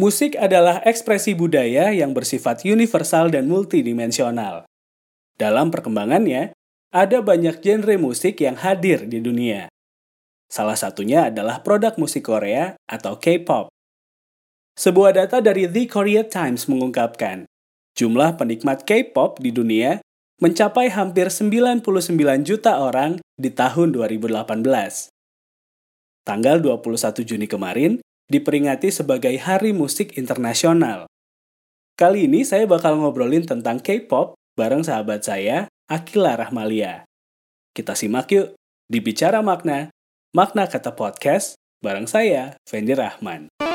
Musik adalah ekspresi budaya yang bersifat universal dan multidimensional. Dalam perkembangannya, ada banyak genre musik yang hadir di dunia. Salah satunya adalah produk musik Korea atau K-pop. Sebuah data dari The Korea Times mengungkapkan, jumlah penikmat K-pop di dunia mencapai hampir 99 juta orang di tahun 2018. Tanggal 21 Juni kemarin, diperingati sebagai Hari Musik Internasional. Kali ini saya bakal ngobrolin tentang K-pop bareng sahabat saya, Akila Rahmalia. Kita simak yuk di Bicara Makna, Makna Kata Podcast bareng saya, Fendi Rahman.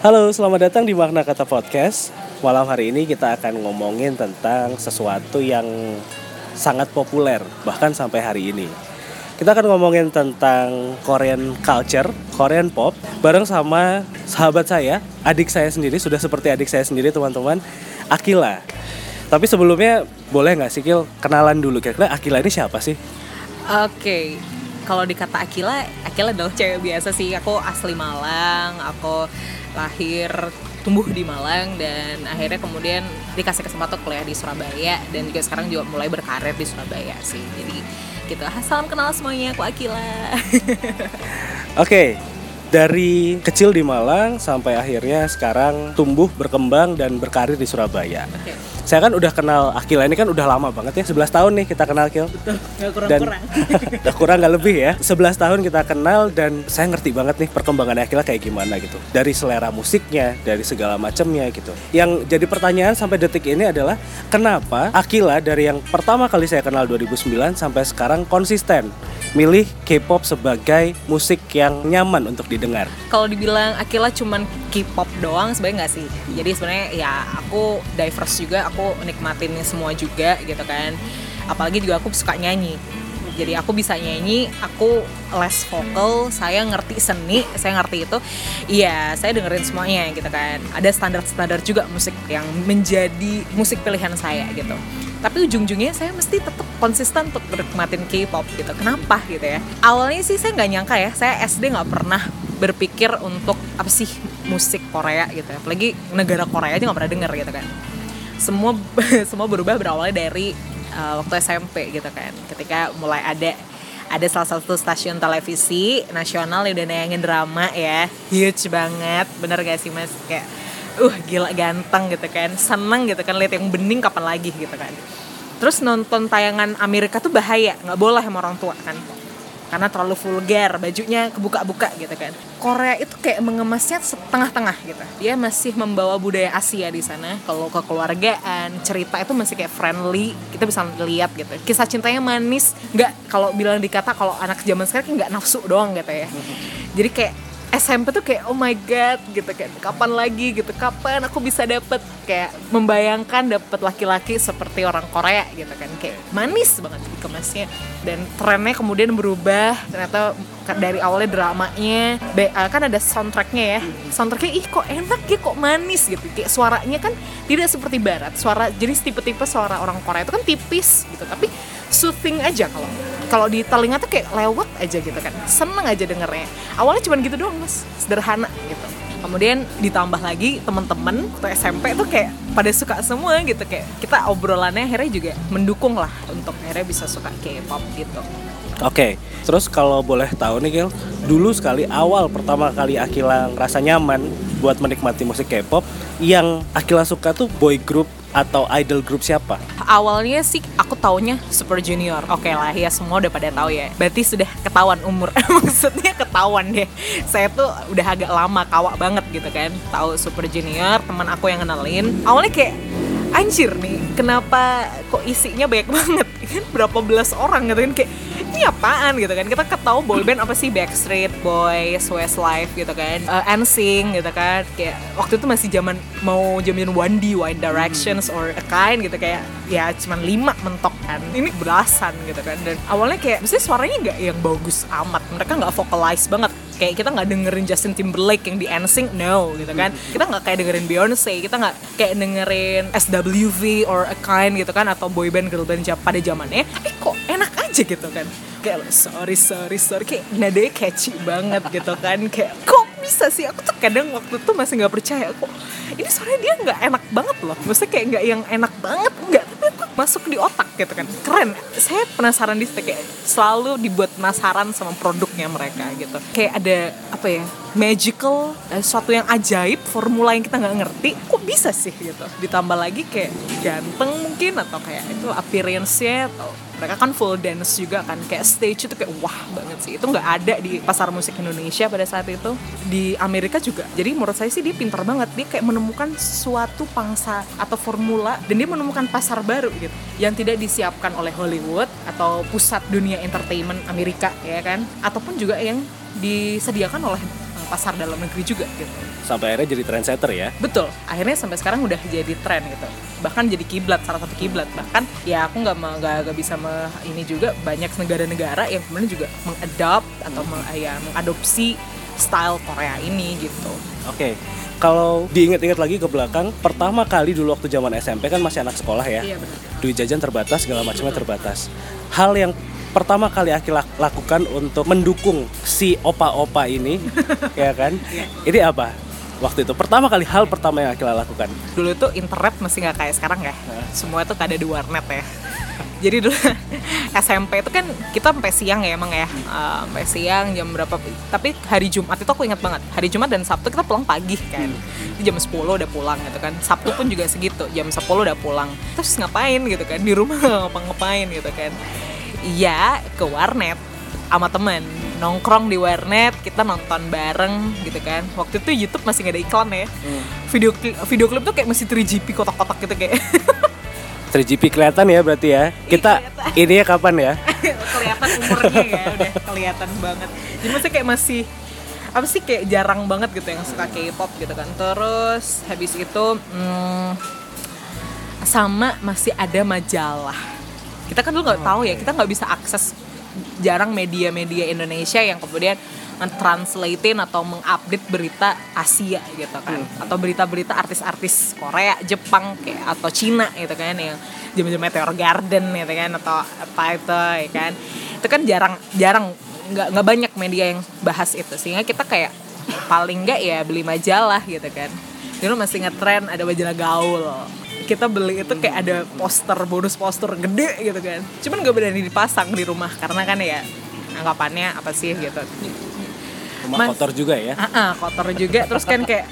Halo, selamat datang di Makna Kata Podcast. Malam hari ini kita akan ngomongin tentang sesuatu yang sangat populer, bahkan sampai hari ini. Kita akan ngomongin tentang Korean culture, Korean pop, bareng sama sahabat saya, adik saya sendiri, sudah seperti adik saya sendiri teman-teman, Akila. Tapi sebelumnya boleh nggak sih Kil kenalan dulu kira-kira Akila ini siapa sih? Oke, kalau dikata Akila, Akila adalah cewek biasa sih. Aku asli Malang, aku lahir tumbuh di Malang dan akhirnya kemudian dikasih kesempatan kuliah di Surabaya dan juga sekarang juga mulai berkarir di Surabaya sih. Jadi gitu. Ah, salam kenal semuanya aku Akila. Oke okay. dari kecil di Malang sampai akhirnya sekarang tumbuh berkembang dan berkarir di Surabaya. Okay saya kan udah kenal Akila ini kan udah lama banget ya 11 tahun nih kita kenal Kil betul gak kurang dan kurang gak kurang gak lebih ya 11 tahun kita kenal dan saya ngerti banget nih perkembangan Akila kayak gimana gitu dari selera musiknya dari segala macamnya gitu yang jadi pertanyaan sampai detik ini adalah kenapa Akila dari yang pertama kali saya kenal 2009 sampai sekarang konsisten milih K-pop sebagai musik yang nyaman untuk didengar? Kalau dibilang Akila cuman K-pop doang sebenarnya nggak sih. Jadi sebenarnya ya aku diverse juga, aku nikmatin semua juga gitu kan. Apalagi juga aku suka nyanyi. Jadi aku bisa nyanyi, aku les vokal, saya ngerti seni, saya ngerti itu. Iya, saya dengerin semuanya gitu kan. Ada standar-standar juga musik yang menjadi musik pilihan saya gitu tapi ujung-ujungnya saya mesti tetap konsisten untuk menikmatin K-pop gitu kenapa gitu ya awalnya sih saya nggak nyangka ya saya SD nggak pernah berpikir untuk apa sih musik Korea gitu ya. apalagi negara Korea aja nggak pernah denger gitu kan semua semua berubah berawalnya dari uh, waktu SMP gitu kan. Ketika mulai ada ada salah satu stasiun televisi nasional yang udah nayangin drama ya. Huge banget. Bener gak sih mas? Kayak uh gila ganteng gitu kan. Seneng gitu kan lihat yang bening kapan lagi gitu kan. Terus nonton tayangan Amerika tuh bahaya. Nggak boleh sama orang tua kan karena terlalu vulgar bajunya kebuka-buka gitu kan. Korea itu kayak mengemasnya setengah-tengah gitu. Dia masih membawa budaya Asia di sana. Kalau kekeluargaan cerita itu masih kayak friendly kita bisa lihat gitu. Kisah cintanya manis. Nggak kalau bilang dikata kalau anak zaman sekarang nggak nafsu doang gitu ya. Jadi kayak SMP tuh kayak oh my god gitu. Kan kapan lagi gitu. Kapan aku bisa dapet? Kayak membayangkan dapet laki-laki seperti orang Korea gitu kan. Kayak manis banget dikemasnya dan trennya kemudian berubah. Ternyata dari awalnya dramanya eh, kan ada soundtracknya ya. Soundtracknya ih kok enak ya kok manis gitu. Kayak suaranya kan tidak seperti barat. Suara jenis tipe-tipe suara orang Korea itu kan tipis gitu. Tapi soothing aja kalau kalau di telinga tuh kayak lewat aja gitu kan. Seneng aja dengernya. Awalnya cuma gitu doang mas. Sederhana gitu. Kemudian ditambah lagi temen-temen waktu SMP tuh kayak pada suka semua gitu. Kayak kita obrolannya akhirnya juga mendukung lah untuk akhirnya bisa suka K-pop gitu. Oke, okay. terus kalau boleh tahu nih Gil, dulu sekali awal pertama kali Akila ngerasa nyaman buat menikmati musik K-pop, yang Akila suka tuh boy group atau idol group siapa? Awalnya sih aku taunya Super Junior. Oke okay lah ya semua udah pada tahu ya. Berarti sudah ketahuan umur. Maksudnya ketahuan deh. Saya tuh udah agak lama kawak banget gitu kan. Tahu Super Junior, teman aku yang kenalin. Awalnya kayak anjir nih, kenapa kok isinya banyak banget? Kan berapa belas orang gitu kan kayak ini apaan gitu kan? Kita ketahui boyband apa sih? Backstreet Boys Westlife gitu kan. Uh, NSYNC gitu kan. Kayak waktu itu masih zaman mau zaman One D One Directions or a kind gitu. Kayak ya cuma lima mentok kan. Ini belasan gitu kan. Dan awalnya kayak mesti suaranya nggak yang bagus amat. Mereka nggak vocalize banget kayak kita nggak dengerin Justin Timberlake yang di NSYNC no gitu kan. Kita nggak kayak dengerin Beyonce kita nggak kayak dengerin SWV or a kind gitu kan atau boyband girlband pada zamannya. Tapi kok enak aja gitu kan. Kayak sorry sorry sorry kayak nadanya catchy banget gitu kan. Kayak kok bisa sih aku tuh kadang waktu itu masih nggak percaya kok. Ini suaranya dia nggak enak banget loh. Maksudnya kayak nggak yang enak banget nggak. Tapi aku masuk di otak gitu kan. Keren. Saya penasaran di kayak selalu dibuat penasaran sama produknya mereka gitu. Kayak ada apa ya magical eh, sesuatu yang ajaib formula yang kita nggak ngerti kok bisa sih gitu? Ditambah lagi kayak ganteng mungkin atau kayak itu appearance-nya atau mereka kan full dance juga kan kayak stage itu kayak wah banget sih. Itu nggak ada di pasar musik Indonesia pada saat itu. Di Amerika juga. Jadi menurut saya sih dia pintar banget. Dia kayak menemukan suatu pangsa atau formula dan dia menemukan pasar baru gitu yang tidak disiapkan oleh Hollywood atau pusat dunia entertainment Amerika ya kan? Ataupun juga yang disediakan oleh eh, pasar dalam negeri juga gitu Sampai akhirnya jadi trendsetter ya. Betul, akhirnya sampai sekarang udah jadi tren gitu. Bahkan jadi kiblat, salah satu kiblat. Bahkan ya aku nggak nggak bisa me, ini juga banyak negara-negara yang kemudian juga mengadopt atau meng, ya, mengadopsi style Korea ini gitu. Oke. Kalau diingat-ingat lagi ke belakang, pertama kali dulu waktu zaman SMP kan masih anak sekolah ya. Iya benar. Duit jajan terbatas, segala macamnya terbatas. Hal yang pertama kali Aki lak- lakukan untuk mendukung si opa-opa ini, ya kan? Ini apa? Waktu itu pertama kali hal pertama yang Aki lakukan. Dulu tuh internet masih nggak kayak sekarang ya. Semua tuh ada di warnet ya. Jadi dulu SMP itu kan kita sampai siang ya emang ya, Eh, sampai siang jam berapa? Tapi hari Jumat itu aku ingat banget. Hari Jumat dan Sabtu kita pulang pagi kan. Jadi jam 10 udah pulang gitu kan. Sabtu pun juga segitu, jam 10 udah pulang. Terus ngapain gitu kan? Di rumah ngapa-ngapain gitu kan. Iya, ke warnet sama temen. Nongkrong di warnet kita nonton bareng gitu kan. Waktu itu YouTube masih nggak ada iklan ya. Video klip video klip tuh kayak masih 3GP kotak-kotak gitu kayak. 3GP kelihatan ya berarti ya. Kita kelihatan. ini ya kapan ya? kelihatan umurnya ya udah kelihatan banget. Jadi maksudnya kayak masih apa sih kayak jarang banget gitu yang suka K-pop gitu kan. Terus habis itu hmm, sama masih ada majalah kita kan dulu nggak tahu ya kita nggak bisa akses jarang media-media Indonesia yang kemudian mentranslatein atau mengupdate berita Asia gitu kan. Atau berita-berita artis-artis Korea, Jepang kayak atau Cina gitu kan yang zaman-zaman Meteor Garden gitu kan atau apa itu ya kan. Itu kan jarang jarang nggak nggak banyak media yang bahas itu. Sehingga kita kayak paling nggak ya beli majalah gitu kan. Dulu masih ngetren ada majalah gaul kita beli itu kayak ada poster bonus poster gede gitu kan. Cuman gak berani dipasang di rumah karena kan ya anggapannya apa sih gitu. Rumah Mas- kotor juga ya. Ah, ah, kotor juga. Terus kan kayak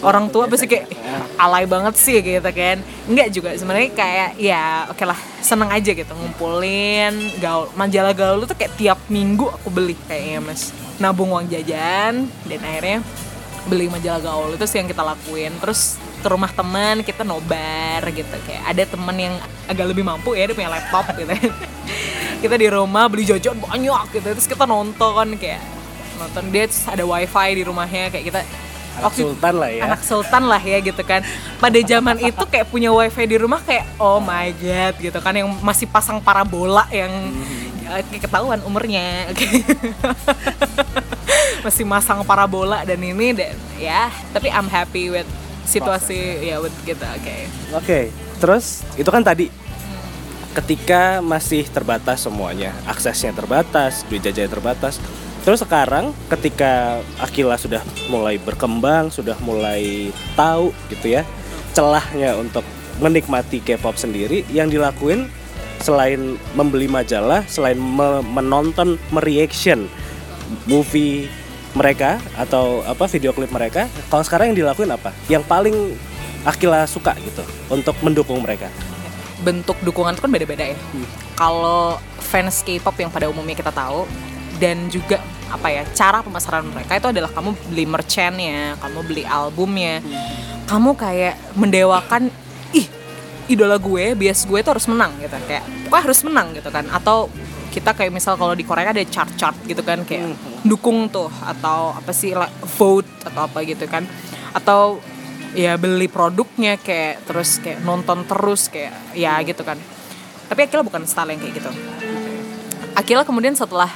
orang tua pasti kayak alay banget sih gitu kan. Enggak juga sebenarnya kayak ya oke lah seneng aja gitu ngumpulin gaul. Majalah gaul tuh kayak tiap minggu aku beli kayaknya mas. Nabung uang jajan dan akhirnya beli majalah gaul. Itu sih yang kita lakuin. Terus ke rumah teman kita nobar gitu. Kayak ada teman yang agak lebih mampu ya dia punya laptop gitu. Kita di rumah beli jajan banyak gitu terus kita nonton kayak nonton. Dia terus ada wifi di rumahnya kayak kita Anak waktu- sultan lah ya. anak sultan lah ya gitu kan. Pada zaman itu kayak punya wifi di rumah kayak oh my god gitu kan. Yang masih pasang parabola yang ya, kayak ketahuan umurnya. Masih masang parabola dan ini dan ya tapi I'm happy with situasi ya with gitu oke Oke, terus itu kan tadi ketika masih terbatas semuanya, aksesnya terbatas, duit jajannya terbatas. Terus sekarang ketika Akila sudah mulai berkembang, sudah mulai tahu gitu ya celahnya untuk menikmati K-pop sendiri, yang dilakuin selain membeli majalah, selain me- menonton, mereaction movie mereka atau apa video klip mereka, kalau sekarang yang dilakuin apa? Yang paling Akila suka gitu untuk mendukung mereka. bentuk dukungan itu kan beda-beda ya. Kalau fans K-pop yang pada umumnya kita tahu dan juga apa ya cara pemasaran mereka itu adalah kamu beli merchantnya, kamu beli albumnya, kamu kayak mendewakan ih idola gue, bias gue itu harus menang gitu kayak wah harus menang gitu kan atau kita kayak misal kalau di Korea ada chart-chart gitu kan kayak dukung tuh atau apa sih vote atau apa gitu kan. Atau ya beli produknya kayak terus kayak nonton terus kayak ya gitu kan. Tapi Akila bukan style yang kayak gitu. Akila kemudian setelah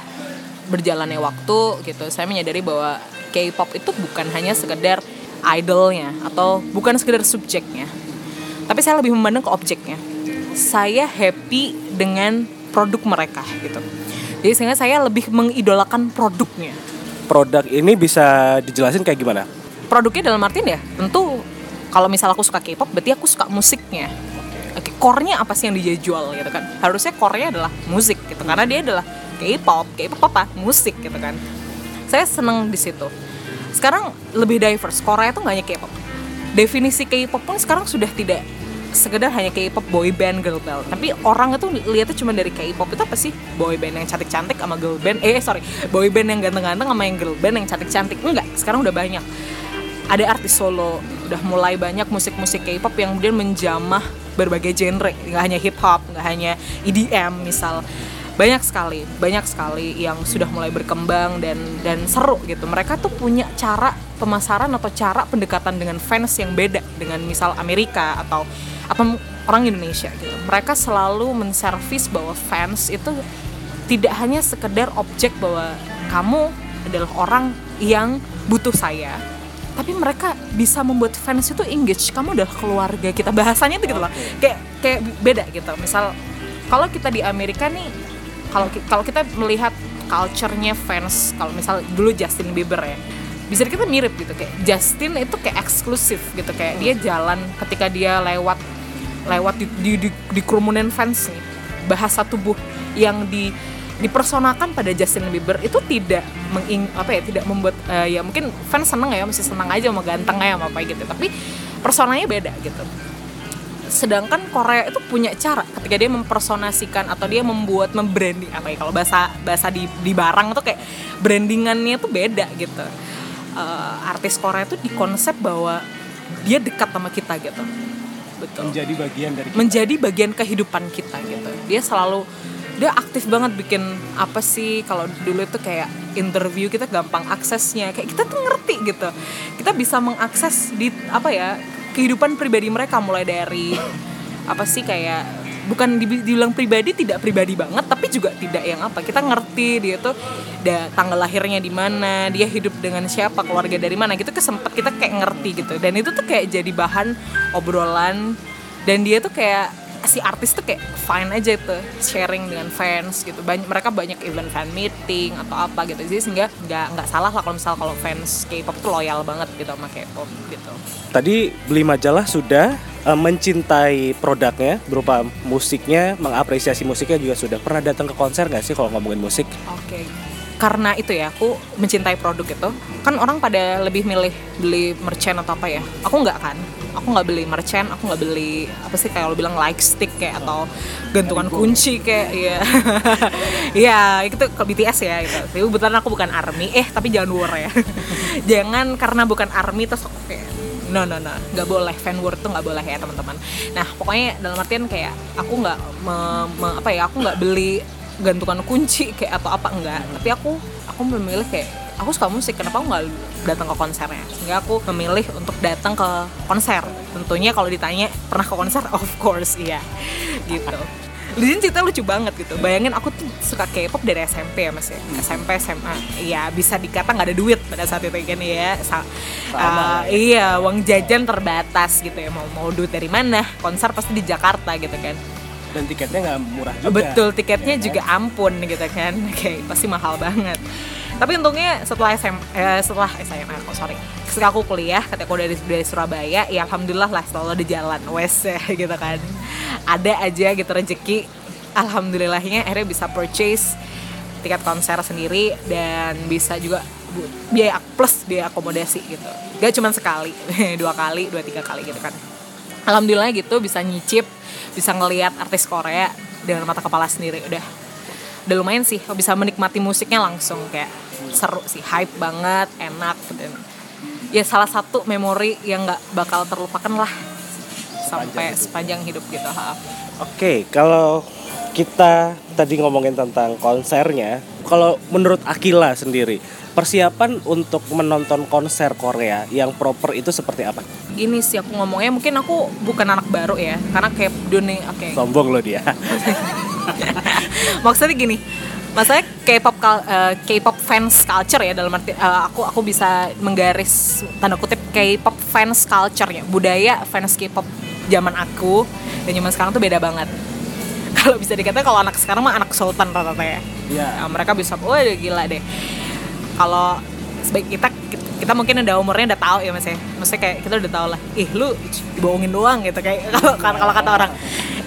berjalannya waktu gitu saya menyadari bahwa K-pop itu bukan hanya sekedar idolnya atau bukan sekedar subjeknya. Tapi saya lebih memandang ke objeknya. Saya happy dengan produk mereka gitu jadi sehingga saya lebih mengidolakan produknya. Produk ini bisa dijelasin kayak gimana? Produknya dalam artian ya tentu kalau misal aku suka K-pop berarti aku suka musiknya. Oke, core-nya apa sih yang dijual gitu kan? Harusnya core-nya adalah musik gitu. Karena dia adalah K-pop K-pop apa? Musik gitu kan. Saya seneng di situ. Sekarang lebih diverse. Korea itu nggak hanya K-pop. Definisi K-pop pun sekarang sudah tidak sekedar hanya K-pop boy band girl band. Tapi orang itu lihatnya cuma dari K-pop. Itu apa sih? Boy band yang cantik-cantik sama girl band? Eh sorry. Boy band yang ganteng-ganteng sama yang girl band yang cantik-cantik. Enggak sekarang udah banyak. Ada artis solo. Udah mulai banyak musik-musik K-pop yang kemudian menjamah berbagai genre. Nggak hanya hip hop nggak hanya EDM misal. Banyak sekali banyak sekali yang sudah mulai berkembang dan dan seru gitu. Mereka tuh punya cara pemasaran atau cara pendekatan dengan fans yang beda dengan misal Amerika atau atau orang Indonesia gitu. Mereka selalu menservis bahwa fans itu tidak hanya sekedar objek bahwa kamu adalah orang yang butuh saya tapi mereka bisa membuat fans itu engage. Kamu adalah keluarga kita. Bahasanya tuh gitu loh. Kayak kayak beda gitu. Misal kalau kita di Amerika nih kalau kalau kita melihat culture-nya fans kalau misal dulu Justin Bieber ya bisa kita mirip gitu kayak Justin itu kayak eksklusif gitu kayak dia jalan ketika dia lewat lewat di, di, di, di kerumunan fans nih. Bahasa tubuh yang di dipersonakan pada Justin Bieber itu tidak menging apa ya tidak membuat uh, ya mungkin fans seneng ya masih senang aja sama ganteng ya apa gitu. Tapi personanya beda gitu. Sedangkan Korea itu punya cara ketika dia mempersonasikan atau dia membuat membranding apa ya kalau bahasa bahasa di di barang itu kayak brandingannya tuh beda gitu uh, artis Korea itu dikonsep bahwa dia dekat sama kita gitu. Betul. Menjadi bagian dari kita. menjadi bagian kehidupan kita gitu. Dia selalu dia aktif banget bikin apa sih kalau dulu itu kayak interview kita gampang aksesnya. Kayak kita tuh ngerti gitu. Kita bisa mengakses di apa ya kehidupan pribadi mereka mulai dari apa sih kayak bukan dibilang pribadi tidak pribadi banget tapi juga tidak yang apa kita ngerti dia tuh da, tanggal lahirnya di mana dia hidup dengan siapa keluarga dari mana gitu kesempet kita kayak ngerti gitu. Dan itu tuh kayak jadi bahan obrolan dan dia tuh kayak si artis tuh kayak fine aja tuh sharing dengan fans gitu. Banyak mereka banyak event fan meeting atau apa gitu. Jadi sehingga nggak nggak salah lah kalau misal kalau fans K-pop tuh loyal banget gitu sama K-pop gitu. Tadi beli majalah sudah uh, mencintai produknya berupa musiknya mengapresiasi musiknya juga sudah. Pernah datang ke konser nggak sih kalau ngomongin musik? Oke. Okay karena itu ya aku mencintai produk itu. Kan orang pada lebih milih beli merchant atau apa ya? Aku nggak kan aku nggak beli merchant aku nggak beli apa sih kayak lo bilang like stick kayak atau gantungan kunci kayak ya ya itu ke BTS ya gitu. Tapi kebetulan aku bukan army. Eh tapi jangan war ya. Jangan karena bukan army terus aku kayak no no no. Nggak boleh. Fan word tuh nggak boleh ya teman-teman. Nah pokoknya dalam artian kayak aku nggak apa ya aku nggak beli gantungan kunci kayak atau apa enggak tapi aku aku memilih kayak aku suka musik kenapa aku nggak datang ke konsernya? Sehingga aku memilih untuk datang ke konser. Tentunya kalau ditanya pernah ke konser? Of course iya. Gitu. Di sini cerita lucu banget gitu. Bayangin aku tuh suka K-pop dari SMP ya mas ya? SMP SMA iya bisa dikata nggak ada duit pada saat itu kan ya? Sa uh, iya uang jajan terbatas gitu ya. Mau mau duit dari mana? Konser pasti di Jakarta gitu kan. Dan tiketnya nggak murah juga. Betul tiketnya ya, juga ampun gitu kan. Kayak pasti mahal banget tapi untungnya setelah SM eh, setelah SMA oh sorry. Ketika aku kuliah ketika aku dari dari Surabaya ya alhamdulillah lah selalu ada jalan wes gitu kan. Ada aja gitu rezeki alhamdulillahnya akhirnya bisa purchase tiket konser sendiri dan bisa juga biaya plus biaya akomodasi gitu. Gak cuma sekali dua kali dua tiga kali gitu kan. Alhamdulillah gitu bisa nyicip bisa ngelihat artis Korea dengan mata kepala sendiri udah udah lumayan sih bisa menikmati musiknya langsung kayak seru sih hype banget enak dan ya salah satu memori yang nggak bakal terlupakan lah sampai sepanjang hidup gitu ha. Oke, kalau kita tadi ngomongin tentang konsernya, kalau menurut Akila sendiri, persiapan untuk menonton konser Korea yang proper itu seperti apa? Gini sih aku ngomongnya mungkin aku bukan anak baru ya karena kayak dunia oke. Okay. Sombong loh dia. Maksudnya gini, maksudnya K-pop eh, K-pop fans culture ya dalam arti eh, aku aku bisa menggaris tanda kutip K-pop fans culture ya. Budaya fans K-pop zaman aku dan zaman sekarang tuh beda banget. Kalau bisa dikatakan kalau anak sekarang mah anak sultan rata-rata ya. Iya. Nah, mereka bisa wah gila deh. Kalau sebaik kita kita mungkin udah umurnya udah tahu ya mas ya. Maksudnya kayak kita udah tahu lah ih lu dibohongin doang gitu kayak kalau kalau kata orang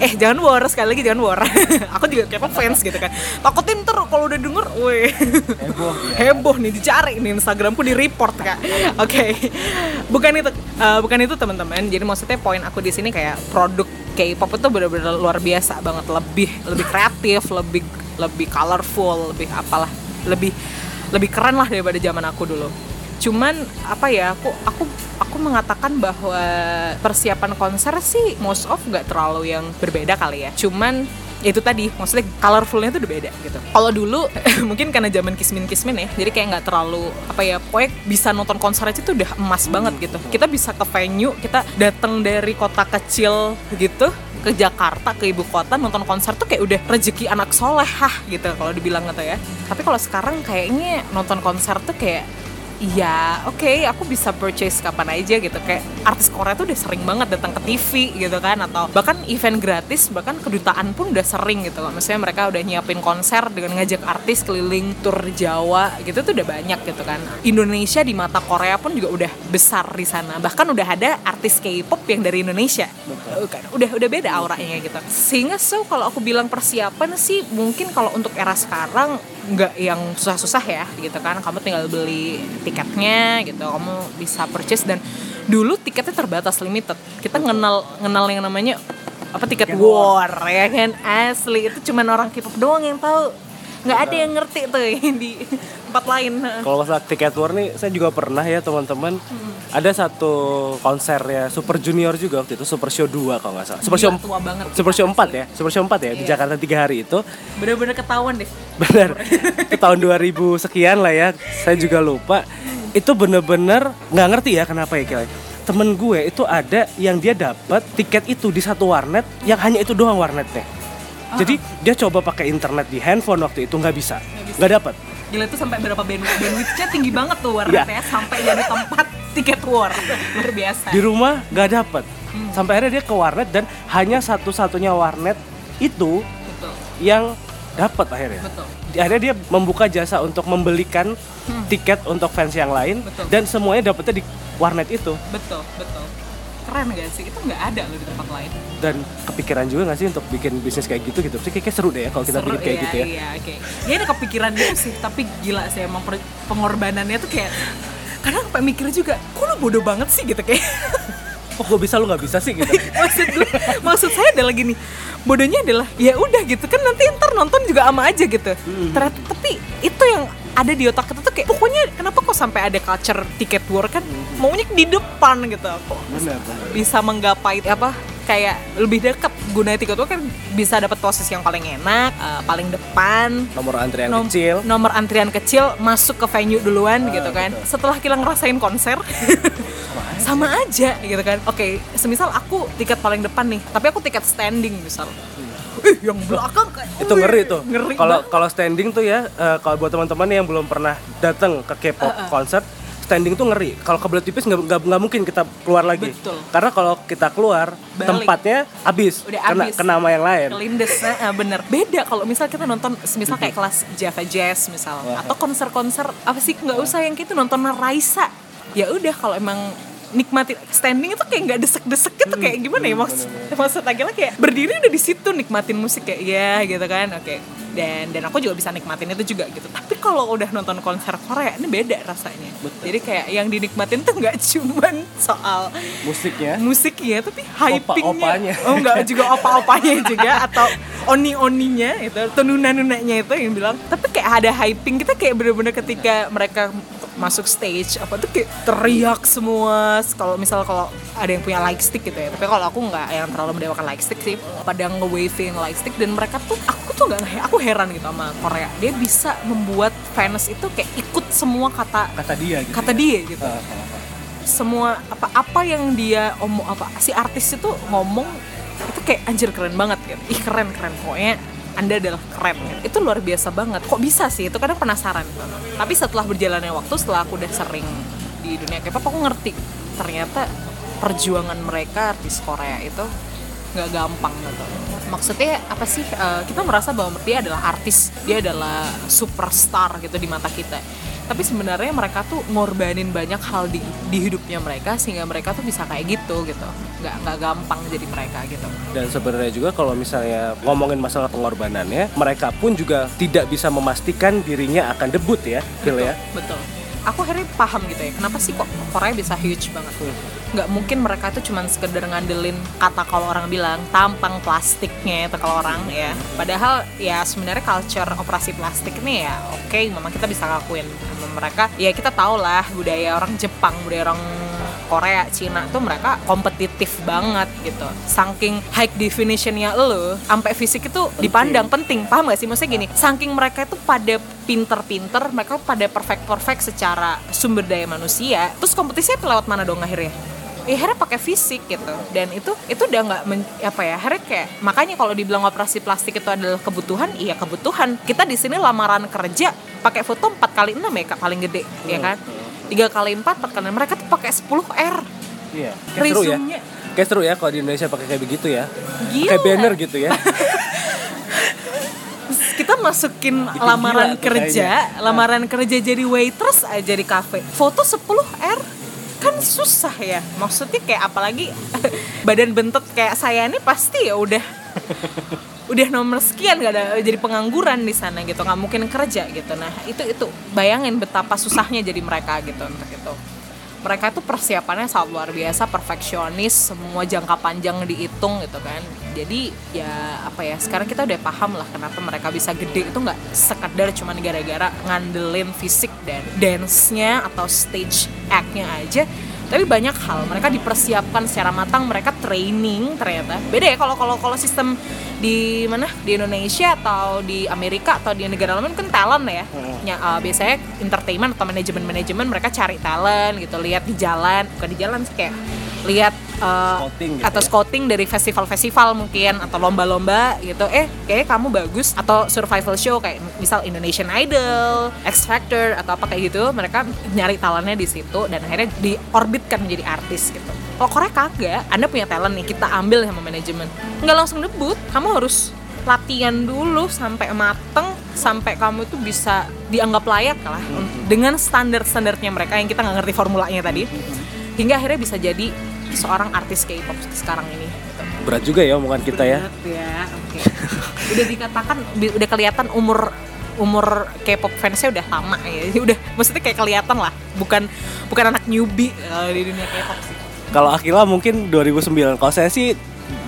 eh jangan war sekali lagi jangan war. Aku juga kayak fans gitu kan. Takutin ntar kalau udah denger weh. Heboh, ya. heboh nih dicari nih Instagramku di report kak. Oke. Bukan itu eh, bukan itu teman-teman. Jadi maksudnya poin aku di sini kayak produk K-pop itu benar-benar luar biasa banget. Lebih lebih kreatif lebih lebih colorful lebih apalah. Lebih lebih keren lah daripada zaman aku dulu cuman apa ya aku aku aku mengatakan bahwa persiapan konser sih most of nggak terlalu yang berbeda kali ya. Cuman itu tadi maksudnya colorfulnya tuh udah beda gitu. Kalau dulu mungkin karena zaman kismin kismin ya jadi kayak nggak terlalu apa ya pokoknya bisa nonton konser aja tuh udah emas banget gitu. Kita bisa ke venue kita datang dari kota kecil gitu ke Jakarta ke ibu kota nonton konser tuh kayak udah rezeki anak soleh hah gitu kalau dibilang gitu ya. Tapi kalau sekarang kayaknya nonton konser tuh kayak Iya, oke, aku bisa purchase kapan aja gitu. Kayak artis Korea tuh udah sering banget datang ke TV gitu kan, atau bahkan event gratis, bahkan kedutaan pun udah sering gitu. Maksudnya mereka udah nyiapin konser dengan ngajak artis keliling tur Jawa gitu tuh udah banyak gitu kan. Indonesia di mata Korea pun juga udah besar di sana. Bahkan udah ada artis K-pop yang dari Indonesia. Kan, udah udah beda auranya gitu. Sehingga so kalau aku bilang persiapan sih mungkin kalau untuk era sekarang nggak yang susah-susah ya gitu kan. Kamu tinggal beli tiketnya gitu. Kamu bisa purchase. Dan dulu tiketnya terbatas limited. Kita ngenal ngenal yang namanya apa tiket Tiket war. ya kan? Asli. Itu cuman orang K-pop doang yang tahu. Nggak ada yang ngerti tuh yang di tempat lain Kalau masalah tiket war nih, saya juga pernah ya teman-teman. Ada satu konser ya Super Junior juga waktu itu Super Show 2 kalau nggak salah. Super Show Gila, tua banget Super Show 4 ya. Super Show 4 ya di Iya. Jakarta tiga hari itu. bener-bener ketahuan deh Benar. itu tahun 2000 sekian lah ya. Saya juga lupa. Itu bener-bener nggak ngerti ya kenapa ya Kiai. Temen gue itu ada yang dia dapat tiket itu di satu warnet yang hanya itu doang warnetnya. Jadi dia coba pakai internet di handphone waktu itu nggak bisa, bisa. nggak dapat. Gila itu sampai berapa bandwidth bandwidthnya tinggi banget tuh warnetnya sampai jadi tempat tiket war. Luar biasa. Di rumah nggak dapet. Sampai akhirnya dia ke warnet dan hanya satu-satunya warnet itu betul. yang dapat akhirnya. Betul. Akhirnya dia membuka jasa untuk membelikan tiket untuk fans yang lain Betul. dan semuanya dapetnya di warnet itu. Betul betul keren gak sih? Itu nggak ada loh di tempat lain. Dan kepikiran juga nggak sih untuk bikin bisnis kayak gitu gitu? Sih kayaknya seru deh ya kalau kita Seru, bikin kayak iya, gitu ya. iya oke. Dia ada kepikiran gitu sih tapi gila sih emang pengorbanannya tuh kayak kadang sampai mikir juga kok lu bodoh banget sih? gitu kayak. Oh gue bisa? Lu nggak bisa sih gitu? Maksud gue maksud saya adalah gini bodohnya adalah ya udah gitu kan nanti ntar nonton juga ama aja gitu. Ternyata tapi itu yang ada di otak kita tuh kayak pokoknya kenapa kok sampai ada culture tiket war kan maunya di depan gitu. Kok bisa menggapai apa kayak lebih dekat guna tiket war kan bisa dapat posisi yang paling enak eh, paling depan. Nomor antrian Nom- kecil. nomor antrian kecil masuk ke venue duluan gitu kan. setelah kita ngerasain konser sama aja. gitu kan. Oke semisal aku tiket paling depan nih tapi aku tiket standing misal. Ih yang belakang kayak itu ngeri tuh. ngeri kalau kalau standing tuh ya eh, kalau buat teman-teman yang belum pernah datang ke K-pop concert standing tuh ngeri. Kalau kebelet tipis nggak mungkin kita keluar lagi. Betul. karena kalau kita keluar Balik. tempatnya habis. Udah kena habis. kena sama yang lain. Kelindes nah, ah, bener. Beda kalau misal kita nonton misal kayak kelas Java Jazz misal atau konser-konser apa sih nggak usah yang gitu nonton Raisa. Ya udah kalau emang nikmati standing itu kayak nggak desek-desek gitu kayak gimana ya maksud maksud akhirnya kayak berdiri udah di situ nikmatin musik kayak ya gitu kan oke. Dan dan aku juga bisa nikmatin itu juga gitu. Tapi kalau udah nonton konser Korea ini beda rasanya. Jadi kayak yang dinikmatin tuh nggak cuman soal musiknya. musiknya tapi hypingnya. Opa-opanya. oh enggak juga opa-opanya juga atau oni-oninya itu atau nuna-nunanya itu yang bilang. Tapi kayak ada hyping kita kayak bener-bener ketika mereka masuk stage apa tuh kayak teriak semua. Kalau misal kalau ada yang punya light stick gitu ya. Tapi kalau aku nggak yang terlalu mendewakan light stick sih. Pada nge-waving light stick dan mereka tuh aku tuh nggak aku heran gitu sama Korea. Dia bisa membuat fans itu kayak ikut semua kata kata dia gitu kata dia gitu. semua apa apa yang dia omong apa si artis itu ngomong itu kayak anjir keren banget gitu. Ih keren keren. Pokoknya anda adalah keren. Itu luar biasa banget. Kok bisa sih? Itu kadang penasaran. Tapi setelah berjalannya waktu setelah aku udah sering di dunia K-pop aku ngerti. Ternyata perjuangan mereka artis Korea itu nggak gampang gitu. Maksudnya apa sih? Uh, kita merasa bahwa dia adalah artis. Dia adalah superstar gitu di mata kita tapi sebenarnya mereka tuh ngorbanin banyak hal di di hidupnya mereka sehingga mereka tuh bisa kayak gitu gitu. Nggak nggak gampang jadi mereka gitu. Dan sebenarnya juga kalau misalnya ngomongin masalah pengorbanannya mereka pun juga tidak bisa memastikan dirinya akan debut ya betul, ya. Betul aku akhirnya paham gitu ya kenapa sih kok Korea bisa huge banget? Nggak mungkin mereka itu cuma sekedar ngandelin kata kalau orang bilang tampang plastiknya itu kalau orang ya. Padahal ya sebenarnya culture operasi plastik ini ya oke okay, memang kita bisa ngakuin mereka. Ya kita tahu lah budaya orang Jepang budaya orang Korea, Cina tuh mereka kompetitif banget gitu. Saking high definitionnya lo, sampai fisik itu dipandang penting. Paham gak sih? Maksudnya gini, saking mereka itu pada pinter-pinter, mereka pada perfect-perfect secara sumber daya manusia. Terus kompetisinya lewat mana dong akhirnya? ya akhirnya pakai fisik gitu dan itu itu udah nggak apa ya akhirnya kayak makanya kalau dibilang operasi plastik itu adalah kebutuhan iya kebutuhan kita di sini lamaran kerja pakai foto 4 kali enam ya kak paling gede hmm. ya kan tiga kali empat kali mereka tuh pakai 10 r iya kayak seru ya kayak seru ya kalau di Indonesia pakai kayak begitu ya Gila. kayak banner gitu ya kita masukin Itu lamaran kerja, kayaknya. lamaran kerja jadi waitress aja di kafe. Foto 10 R kan susah ya. Maksudnya kayak apalagi badan bentot kayak saya ini pasti ya udah udah nomor sekian gak ada jadi pengangguran di sana gitu nggak mungkin kerja gitu. Nah itu itu bayangin betapa susahnya jadi mereka gitu untuk itu. Mereka itu persiapannya sangat luar biasa perfeksionis semua jangka panjang dihitung gitu kan. Jadi ya apa ya sekarang kita udah paham lah kenapa mereka bisa gede itu nggak sekedar cuma gara-gara ngandelin fisik dan dance-nya atau stage act-nya aja tapi banyak hal mereka dipersiapkan secara matang mereka training ternyata. Beda ya kalau kalau kalau sistem di mana? Di Indonesia atau di Amerika atau di negara lain kan talent ya, hmm. ya uh, biasanya entertainment atau manajemen manajemen mereka cari talent gitu lihat di jalan. Bukan di jalan sih kayak lihat uh, scouting gitu atau ya? scouting dari festival-festival mungkin atau lomba-lomba gitu. Eh kayak kamu bagus. Atau survival show kayak misal Indonesian Idol, X Factor atau apa kayak gitu mereka nyari talentnya di situ dan akhirnya diorbitkan menjadi artis gitu kalau Korea kagak Anda punya talent nih kita ambil sama manajemen nggak langsung debut kamu harus latihan dulu sampai mateng sampai kamu tuh bisa dianggap layak lah hmm. dengan standar-standarnya mereka yang kita nggak ngerti formulanya tadi hingga akhirnya bisa jadi seorang artis K-pop sekarang ini. Gitu. Berat juga ya omongan kita ya. Berat ya, oke. Okay. udah dikatakan, udah kelihatan umur umur K-pop fansnya udah lama ya. Udah, maksudnya kayak kelihatan lah, bukan bukan anak newbie uh, di dunia K-pop sih. Kalau Akila mungkin 2009. Kalau saya sih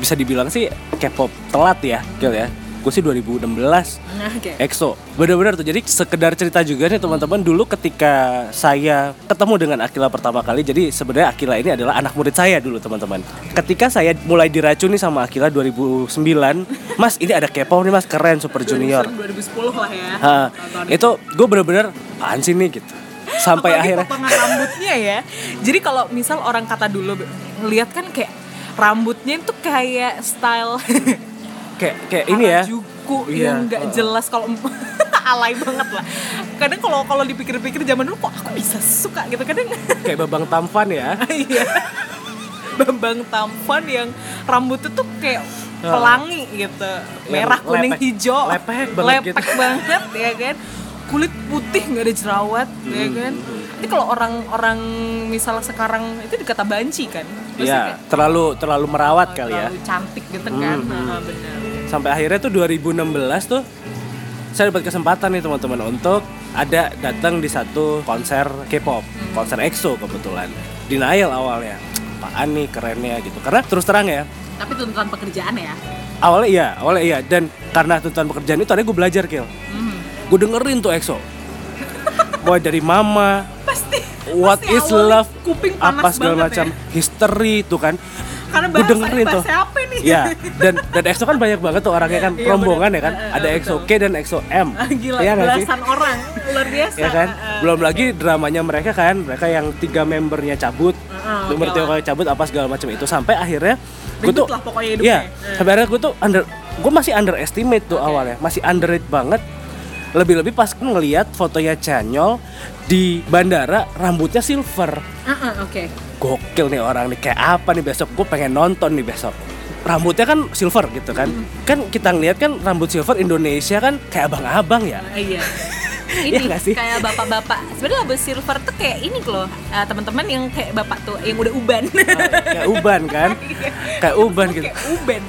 bisa dibilang sih K-pop telat ya, Gil ya gue sih 2016 nah, okay. EXO. Bener-bener tuh. Jadi sekedar cerita juga nih teman-teman. Dulu ketika saya ketemu dengan Akila pertama kali jadi sebenarnya Akila ini adalah anak murid saya dulu teman-teman. Ketika saya mulai diracuni sama Akila 2009 mas ini ada K-pop nih mas. Keren Super Junior. 2010 lah ya. Ha, itu gue bener-bener apaan sih nih gitu. Sampai Apalagi akhirnya potongan rambutnya ya. Jadi kalau misal orang kata dulu lihat kan kayak rambutnya itu kayak style kayak kayak ini ya juku iya. yang nggak jelas kalau alay banget lah kadang kalau kalau dipikir-pikir zaman dulu kok aku bisa suka gitu kadang kayak babang tampan ya iya babang tampan yang rambutnya tuh kayak pelangi gitu merah kuning lepek, hijau lepek banget lepek gitu. banget ya kan kulit putih nggak ada jerawat ya hmm. ya kan ini kalau orang-orang misal sekarang itu dikata banci kan Iya, terlalu terlalu merawat kali ya. Terlalu cantik gitu kan. Hmm. Nah, benar. Sampai akhirnya tuh 2016 tuh saya dapat kesempatan nih teman-teman untuk ada datang di satu konser K-pop, konser EXO kebetulan. Denial awalnya. Apaan nih kerennya gitu. Karena terus terang ya. Tapi tuntutan pekerjaan ya. Awalnya iya, awalnya iya dan karena tuntutan pekerjaan itu ada gue belajar Kil. Hmm. Gue dengerin tuh EXO. Mulai dari Mama, what is love kuping apa segala macam ya. history itu kan karena gue dengerin tuh siapa nih? ya dan dan EXO kan banyak banget tuh orangnya kan iya, rombongan ya kan. Ada EXO K dan EXO M. Ah, gila ya, belasan sih? orang luar biasa. Ya kan? Belum lagi dramanya mereka kan mereka yang tiga membernya cabut nomor tiga kali cabut apa segala macam itu. Sampai akhirnya gue tuh lah pokoknya ya sampai akhirnya gue tuh under gue masih underestimate tuh awalnya. Masih underrated banget lebih-lebih pas ngeliat fotonya Chanyol di bandara rambutnya silver Uh, uh, Oke. gokil nih orang nih kayak apa nih besok gue pengen nonton nih besok rambutnya kan silver gitu kan kan kita ngeliat kan rambut silver Indonesia kan kayak abang-abang ya Ah, iya. Iya ini nggak sih? kayak bapak-bapak. Sebenarnya labu silver tuh kayak ini loh, eh, teman-teman yang kayak bapak tuh yang udah uban. kayak uban kan kayak uban gitu kayak uban.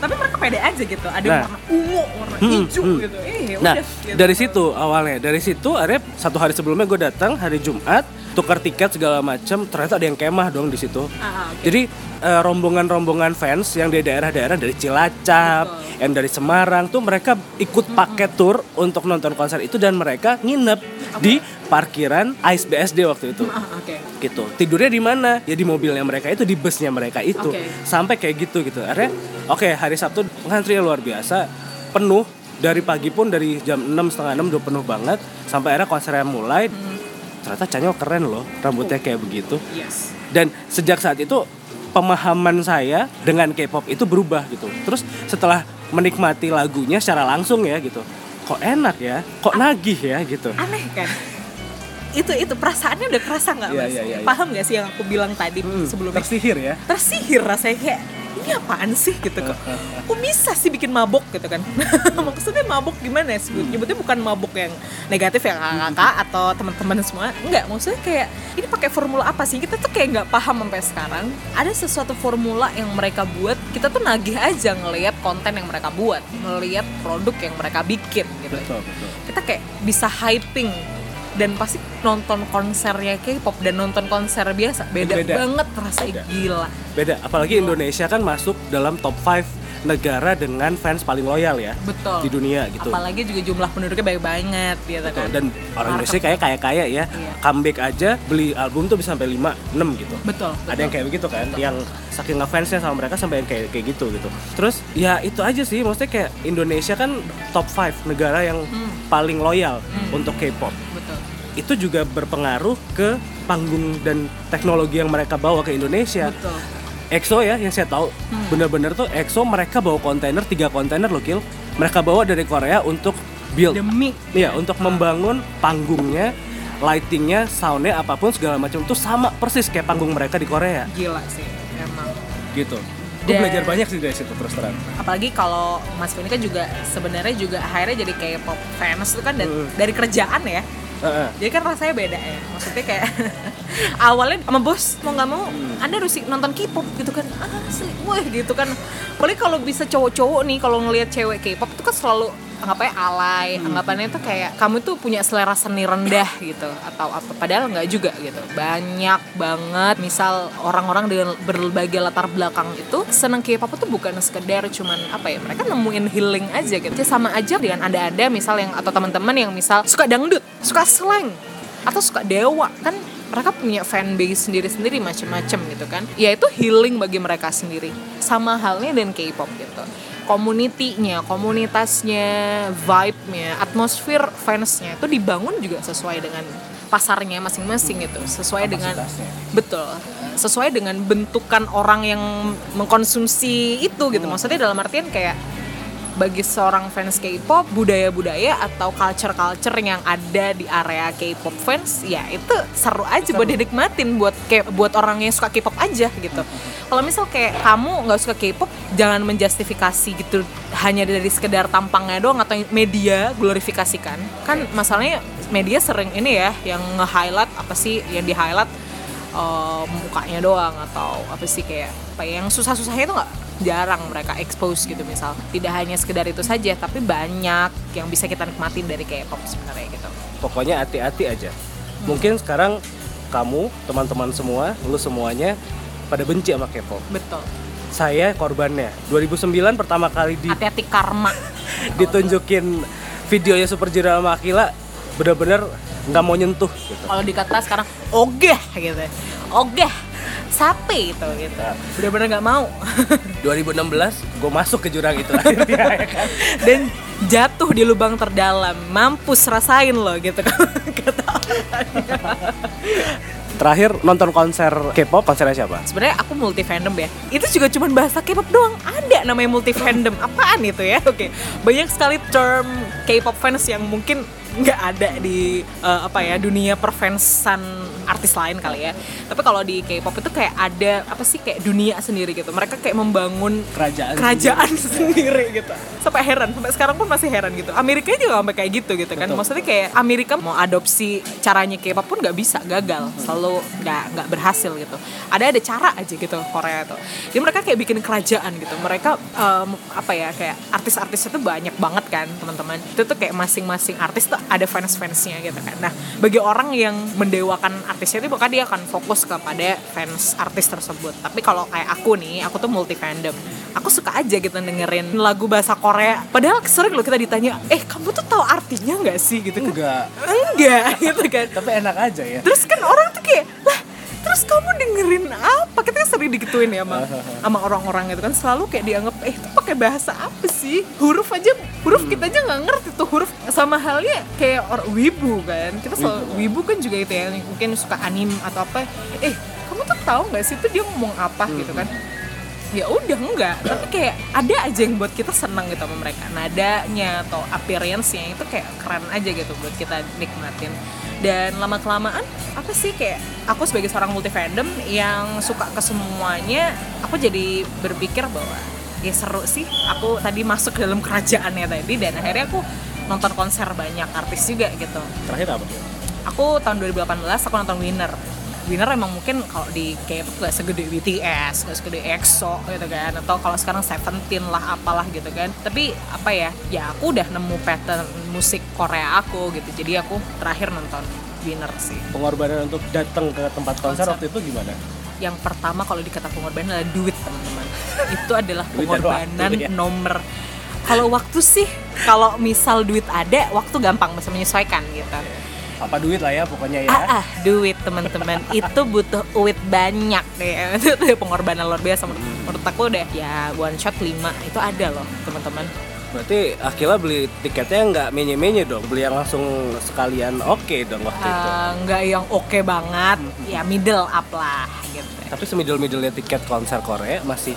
Tapi mereka pede aja gitu. Ada yang Nah. warna ungu, warna Hmm, hijau hmm. gitu. Eh, Nah udah, gitu. dari situ awalnya dari situ akhirnya satu hari sebelumnya gue datang hari Jumat tukar tiket segala macam ternyata ada yang kemah dong di situ Ah, ah, oke. jadi eh, rombongan-rombongan fans yang dari daerah-daerah dari Cilacap Betul. yang dari Semarang tuh mereka ikut paket tour untuk nonton konser itu dan mereka nginep di parkiran Ice BSD waktu itu. Ah, oke. gitu. Tidurnya di mana? Ya di mobilnya mereka itu di busnya mereka itu. Oke. sampai kayak gitu gitu. Akhirnya oke hari Sabtu ngantri luar biasa. Penuh. Dari pagi pun dari jam 6 setengah 6 udah penuh banget. Sampai akhirnya konsernya mulai. Ternyata Canyol keren loh rambutnya kayak begitu. Yes. dan sejak saat itu pemahaman saya dengan K-pop itu berubah gitu. Terus setelah menikmati lagunya secara langsung ya gitu. Kok enak ya? Kok nagih ya gitu. Aneh kan? Itu itu perasaannya udah kerasa nggak Iya, mas? iya, iya, iya. Paham nggak sih yang aku bilang tadi Hmm, sebelumnya? tersihir ya? Tersihir rasanya kayak ini apaan sih? gitu kok. Kok bisa sih bikin mabok gitu kan? Maksudnya mabok gimana ya sebut nyebutnya bukan mabok yang negatif ya kakak atau teman-teman semua. Enggak maksudnya kayak ini pakai formula apa sih? Kita tuh kayak nggak paham sampai sekarang. Ada sesuatu formula yang mereka buat kita tuh nagih aja ngelihat konten yang mereka buat ngelihat produk yang mereka bikin gitu. Betul betul. Kita kayak bisa hyping dan pasti nonton konsernya K-pop dan nonton konser biasa beda, Beda. banget rasanya Beda. gila Beda, apalagi Indonesia kan masuk dalam top 5 negara dengan fans paling loyal ya betul di dunia gitu. apalagi juga jumlah penduduknya banyak banget gitu Betul. kan Dan orang Indonesia kayak kaya kaya ya, Iya. comeback aja beli album tuh bisa sampai 5 6 gitu. betul, Ada yang kayak begitu kan, yang saking ngefansnya sama mereka sampai yang kayak kayak gitu gitu. Terus ya itu aja sih, maksudnya kayak Indonesia kan top 5 negara yang Hmm. paling loyal Hmm. untuk K-pop. Itu juga berpengaruh ke panggung dan teknologi yang mereka bawa ke Indonesia. betul. EXO ya yang saya tahu. Hmm. bener-bener tuh EXO mereka bawa kontainer tiga kontainer loh Kil. Mereka bawa dari Korea untuk build. Demi. Iya untuk membangun panggungnya lightingnya soundnya apa pun segala macam itu sama persis kayak panggung mereka di Korea. Gila sih emang. Gitu. Gue Dan- belajar banyak sih dari situ terus terang. Apalagi kalau Mas Vini kan juga sebenarnya juga akhirnya jadi kayak pop fans itu kan da- Hmm. dari kerjaan ya Heeh. jadi kan rasanya beda ya maksudnya kayak awalnya sama bos mau nggak mau anda harus nonton K-pop gitu kan. Asli wah gitu kan. Apalagi kalau bisa cowok-cowok nih kalau ngelihat cewek K-pop itu kan selalu anggapannya alay. Anggapannya tuh kayak kamu tuh punya selera seni rendah gitu atau apa. Padahal nggak juga gitu. Banyak banget. Misal orang-orang dengan berbagai latar belakang itu seneng K-pop tuh bukan sekedar cuman apa ya mereka nemuin healing aja gitu. Ya, sama aja dengan ada-ada misal yang atau teman-teman yang misal suka dangdut suka slang atau suka dewa. Kan mereka punya fanbase sendiri-sendiri macem-macem gitu kan. Ya itu healing bagi mereka sendiri. Sama halnya dengan K-pop gitu community-nya, komunitasnya, vibe-nya, atmosfer fansnya itu dibangun juga sesuai dengan pasarnya masing-masing gitu, sesuai dengan betul, sesuai dengan bentukan orang yang mengkonsumsi itu gitu. Maksudnya dalam artian kayak bagi seorang fans K-pop, budaya-budaya atau culture-culture yang ada di area K-pop fans, ya itu seru aja buat dinikmatin buat kayak buat orang yang suka K-pop aja gitu. Kalau misal kayak kamu nggak suka K-pop, jangan menjustifikasi gitu hanya dari sekedar tampangnya doang atau media glorifikasikan. Kan masalahnya media sering ini ya yang nge-highlight apa sih yang di-highlight eh, mukanya doang atau apa sih kayak apa ya, yang susah-susahnya itu nggak? Jarang mereka expose gitu misal. Tidak hanya sekedar itu saja tapi banyak yang bisa kita nikmatin dari K-pop sebenarnya gitu. Pokoknya hati-hati aja. Mungkin sekarang kamu teman-teman semua lu semuanya pada benci sama K-pop. Betul. Saya korbannya. 2009 pertama kali di hati-hati karma. ditunjukin videonya Super Junior sama Akila bener-bener nggak mau nyentuh gitu. kalau dikata sekarang ogeh gitu ogeh sape itu gitu bener-bener nggak mau 2016 gue masuk ke jurang itu akhirnya ya kan. dan jatuh di lubang terdalam mampus rasain loh gitu kata terakhir nonton konser K-pop konsernya siapa? Sebenarnya aku multi fandom ya. Itu juga cuma bahasa K-pop doang. Ada namanya multi fandom. Apaan itu ya? Oke. Banyak sekali term K-pop fans yang mungkin nggak ada di uh, apa ya dunia perfansan artis lain kali ya. Tapi kalau di K-pop itu kayak ada apa sih kayak dunia sendiri gitu. Mereka kayak membangun kerajaan kerajaan sendiri, gitu. Sampai heran sampai sekarang pun masih heran gitu. Amerika juga sampai kayak gitu gitu kan. Maksudnya kayak Amerika mau adopsi caranya K-pop pun nggak bisa gagal. Selalu nggak nggak berhasil gitu. Ada ada cara aja gitu Korea tuh jadi mereka kayak bikin kerajaan gitu. Mereka um, apa ya kayak artis-artis itu banyak banget kan teman-teman. Itu tuh kayak masing-masing artis tuh ada fans-fansnya gitu kan. Nah bagi orang yang mendewakan artisnya itu maka dia akan fokus kepada fans artis tersebut. Tapi kalau kayak aku nih aku tuh multi fandom aku suka aja gitu dengerin lagu bahasa Korea. Padahal sering loh kita ditanya eh kamu tuh tahu artinya nggak sih? gitu kan. Enggak. Enggak gitu kan. Tapi enak aja ya. Terus kan orang tuh kayak lah terus kamu dengerin apa? Kita kan sering digituin ya sama sama orang-orang itu kan selalu kayak dianggap eh itu pakai bahasa apa sih? Huruf aja huruf kita aja nggak ngerti tuh huruf. Sama halnya kayak orang wibu kan. Kita selalu wibu. kan juga itu ya mungkin suka anim atau apa. Eh kamu tuh tahu nggak sih tuh dia ngomong apa? Gitu kan ya udah enggak. Tapi kayak ada aja yang buat kita senang gitu sama mereka. Nadanya atau appearance-nya itu kayak keren aja gitu buat kita nikmatin. Dan lama kelamaan apa sih kayak aku sebagai seorang multi fandom yang suka ke semuanya aku jadi berpikir bahwa ya seru sih. Aku tadi masuk ke dalam kerajaannya tadi dan akhirnya aku nonton konser banyak artis juga gitu. Terakhir apa? Aku tahun 2018 aku nonton Winner Winner emang mungkin kalau di K-pop gak segede BTS, gak segede EXO gitu kan atau kalau sekarang Seventeen lah apalah gitu kan. Tapi apa ya ya aku udah nemu pattern musik Korea aku gitu jadi aku terakhir nonton Winner sih. Pengorbanan untuk datang ke tempat konser, Konser. waktu itu gimana? Yang pertama kalau dikata pengorbanan adalah duit teman-teman. Itu adalah pengorbanan waktu, ya. nomor. Kalau waktu sih kalau misal duit ada waktu gampang bisa menyesuaikan gitu apa duit lah ya pokoknya ya. Ah, ah duit teman-teman. Itu butuh duit banyak deh itu pengorbanan luar biasa. Menurut, menurut aku deh ya one shot 5 itu ada loh teman-teman. Berarti akhirnya beli tiketnya nggak menye-menye dong? Beli yang langsung sekalian oke dong waktu itu? Eh, nggak yang oke banget. Ya middle up lah gitu. Tapi semidul midulnya tiket konser Korea masih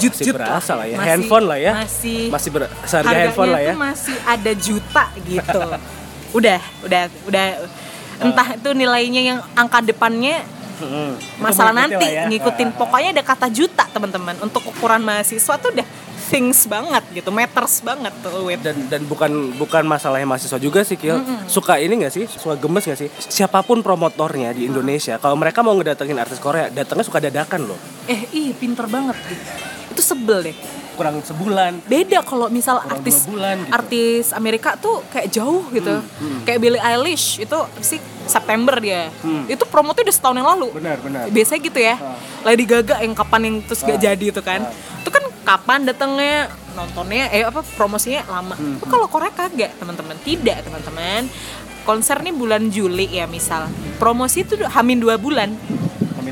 jut masih jut. berasa lah ya. Masih- handphone lah ya. masih. Masih ber seharga harganya handphone lah ya. masih ada juta gitu udah udah udah. Entah itu nilainya yang angka depannya Mm-mm. masalah nanti ya. ngikutin. Ah. pokoknya ada kata juta teman-teman. Untuk ukuran mahasiswa tuh udah things banget gitu meters banget tuh wait dan dan bukan bukan masalahnya mahasiswa juga sih Kil. Suka ini gak sih? Suka gemes gak sih? Siapa pun promotornya di Indonesia kalau mereka mau ngedatengin artis Korea datangnya suka dadakan loh. Eh ih pinter banget. Gitu itu sebel deh kurang sebulan. Beda kalau misal Kurang artis bulan gitu. artis Amerika tuh kayak jauh gitu. Kayak Billie Eilish itu sih? September dia. Itu promotnya udah setahun yang lalu. Benar benar. Biasanya gitu ya. Lady Gaga yang kapan yang terus gak Ah. jadi itu kan. Itu kan kapan datangnya? Nontonnya eh apa promosinya lama. Tapi kalau Korea kagak teman-teman. Tidak teman-teman. Konser nih bulan Juli ya misal. Promosi itu hamin dua bulan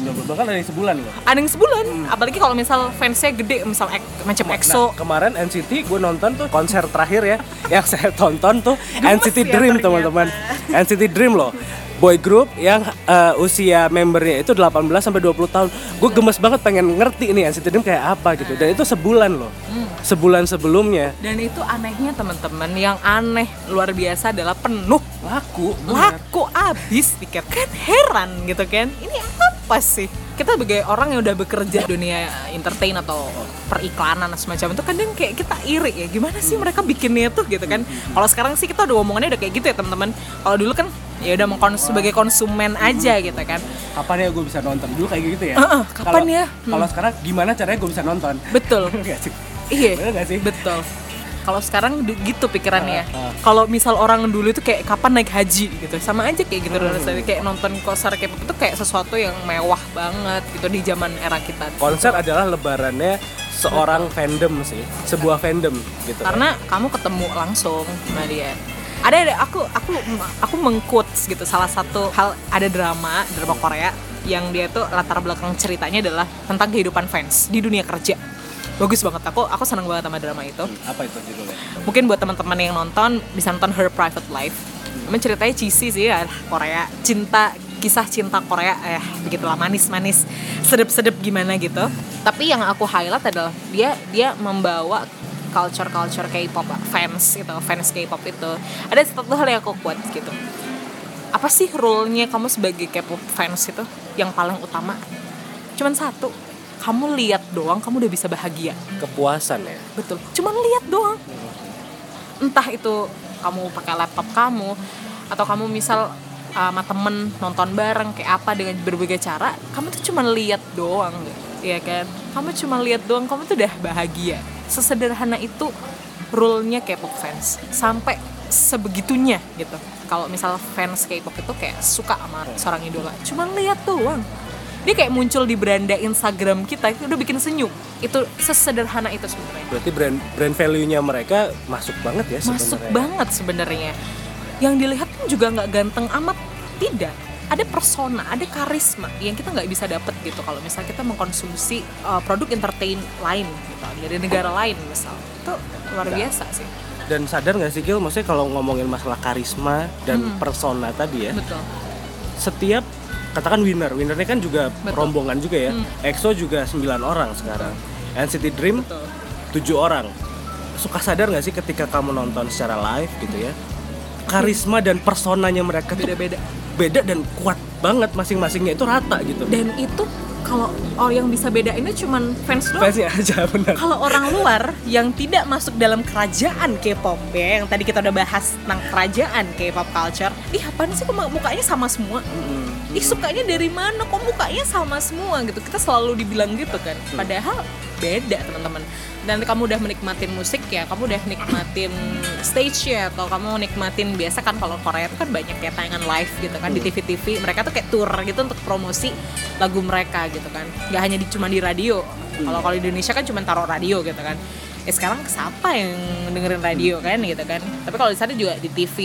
Amin dua bahkan ada yang sebulan loh. Ada yang sebulan? Apalagi kalau misal fansnya gede misal ek- macam EXO Nah, kemarin NCT gue nonton tuh konser terakhir ya yang saya tonton tuh Gemes NCT ya Dream teman-teman. NCT Dream loh boy group yang eh, usia membernya itu 18 sampai 20 tahun. Gue gemes banget pengen ngerti nih NCT Dream kayak apa gitu. Dan itu sebulan loh. Hmm. sebulan sebelumnya. Dan itu anehnya teman-teman yang aneh luar biasa adalah penuh laku. bener. laku abis tiket. Kan heran gitu kan. Ini apa sih? Kita sebagai orang yang udah bekerja di dunia entertain atau periklanan semacam itu kadang kayak kita iri ya. Gimana sih mereka bikinnya tuh gitu kan? Kalau sekarang sih kita udah ngomongannya udah kayak gitu ya teman-teman. Kalau dulu kan ya udah mengkons sebagai konsumen aja gitu kan. Kapan ya gue bisa nonton? Dulu kayak gitu ya? Heeh, kapan Kalau- ya? kalau sekarang gimana caranya gue bisa nonton? Betul. Iya sih? betul. Kalau sekarang gitu pikirannya Ah, ah. kalau misal orang dulu itu kayak kapan naik haji? gitu. Sama aja kayak gitu rasanya kayak nonton konser K-pop itu kayak sesuatu yang mewah banget gitu di zaman era kita. Konser adalah lebarannya seorang fandom sih sebuah fandom gitu karena kamu ketemu langsung sama dia ada ada aku aku aku mengquotes gitu salah satu hal ada drama drama Korea yang dia tuh latar belakang ceritanya adalah tentang kehidupan fans di dunia kerja. Bagus banget aku aku senang banget sama drama itu. Apa itu judulnya? Mungkin buat teman-teman yang nonton bisa nonton Her Private Life. Emang ceritanya cheesy sih ya Korea cinta kisah cinta Korea eh begitulah manis-manis sedep-sedep gimana gitu. Tapi yang aku highlight adalah dia dia membawa culture-culture K-pop fans gitu fans K-pop itu. Ada satu hal yang aku kuat gitu. Apa sih role-nya kamu sebagai K-pop fans itu yang paling utama? Cuman satu kamu lihat doang kamu udah bisa bahagia. Kepuasan ya? Betul. Cuman lihat doang. Entah itu kamu pakai laptop kamu atau kamu misal sama temen nonton bareng kayak apa dengan berbagai cara kamu tuh cuma lihat doang ya kan? Kamu cuma lihat doang kamu tuh udah bahagia. Sesederhana itu rule-nya K-pop fans. Sampai sebegitunya gitu. Kalau misal fans K-pop itu kayak suka sama seorang idola. Cuma lihat doang. Dia kayak muncul di beranda Instagram kita itu udah bikin senyum. Itu sesederhana itu sebenarnya. Berarti brand brand value-nya mereka masuk banget ya sebenarnya. masuk banget sebenarnya. Yang dilihat pun juga nggak ganteng amat. Tidak ada persona, ada karisma yang kita nggak bisa dapet gitu kalau misal kita mengkonsumsi uh, produk entertain lain gitu dari negara lain misal. Itu luar nah. biasa sih. Dan sadar nggak sih Gil? Maksudnya kalau ngomongin masalah karisma dan hmm. persona tadi ya betul. setiap katakan winner winnernya kan juga betul. rombongan juga ya. Hmm. EXO juga 9 orang sekarang. NCT Dream tujuh orang. Suka sadar nggak sih ketika kamu nonton secara live gitu ya? Karisma dan personanya mereka beda-beda beda dan kuat banget masing-masingnya itu rata gitu dan itu kalau orang yang bisa beda ini cuman fans doang. Fans aja benar. Kalau orang luar yang tidak masuk dalam kerajaan K-pop ya, yang tadi kita udah bahas tentang kerajaan K-pop culture, ih apa sih kok mukanya sama semua? Mm. Ih sukanya dari mana? Kok mukanya sama semua gitu? Kita selalu dibilang gitu kan. Mm. Padahal beda teman-teman dan kamu udah menikmatin musik ya kamu udah nikmatin stage ya atau kamu nikmatin biasa kan kalau Korea itu kan banyak ya tayangan live gitu kan di TV-TV hmm. mereka tuh kayak tour gitu untuk promosi lagu mereka gitu kan nggak hanya di cuma di radio hmm. kalau kalau Indonesia kan cuma taruh radio gitu kan eh sekarang siapa yang dengerin radio kan gitu kan? Tapi kalau di sana juga di TV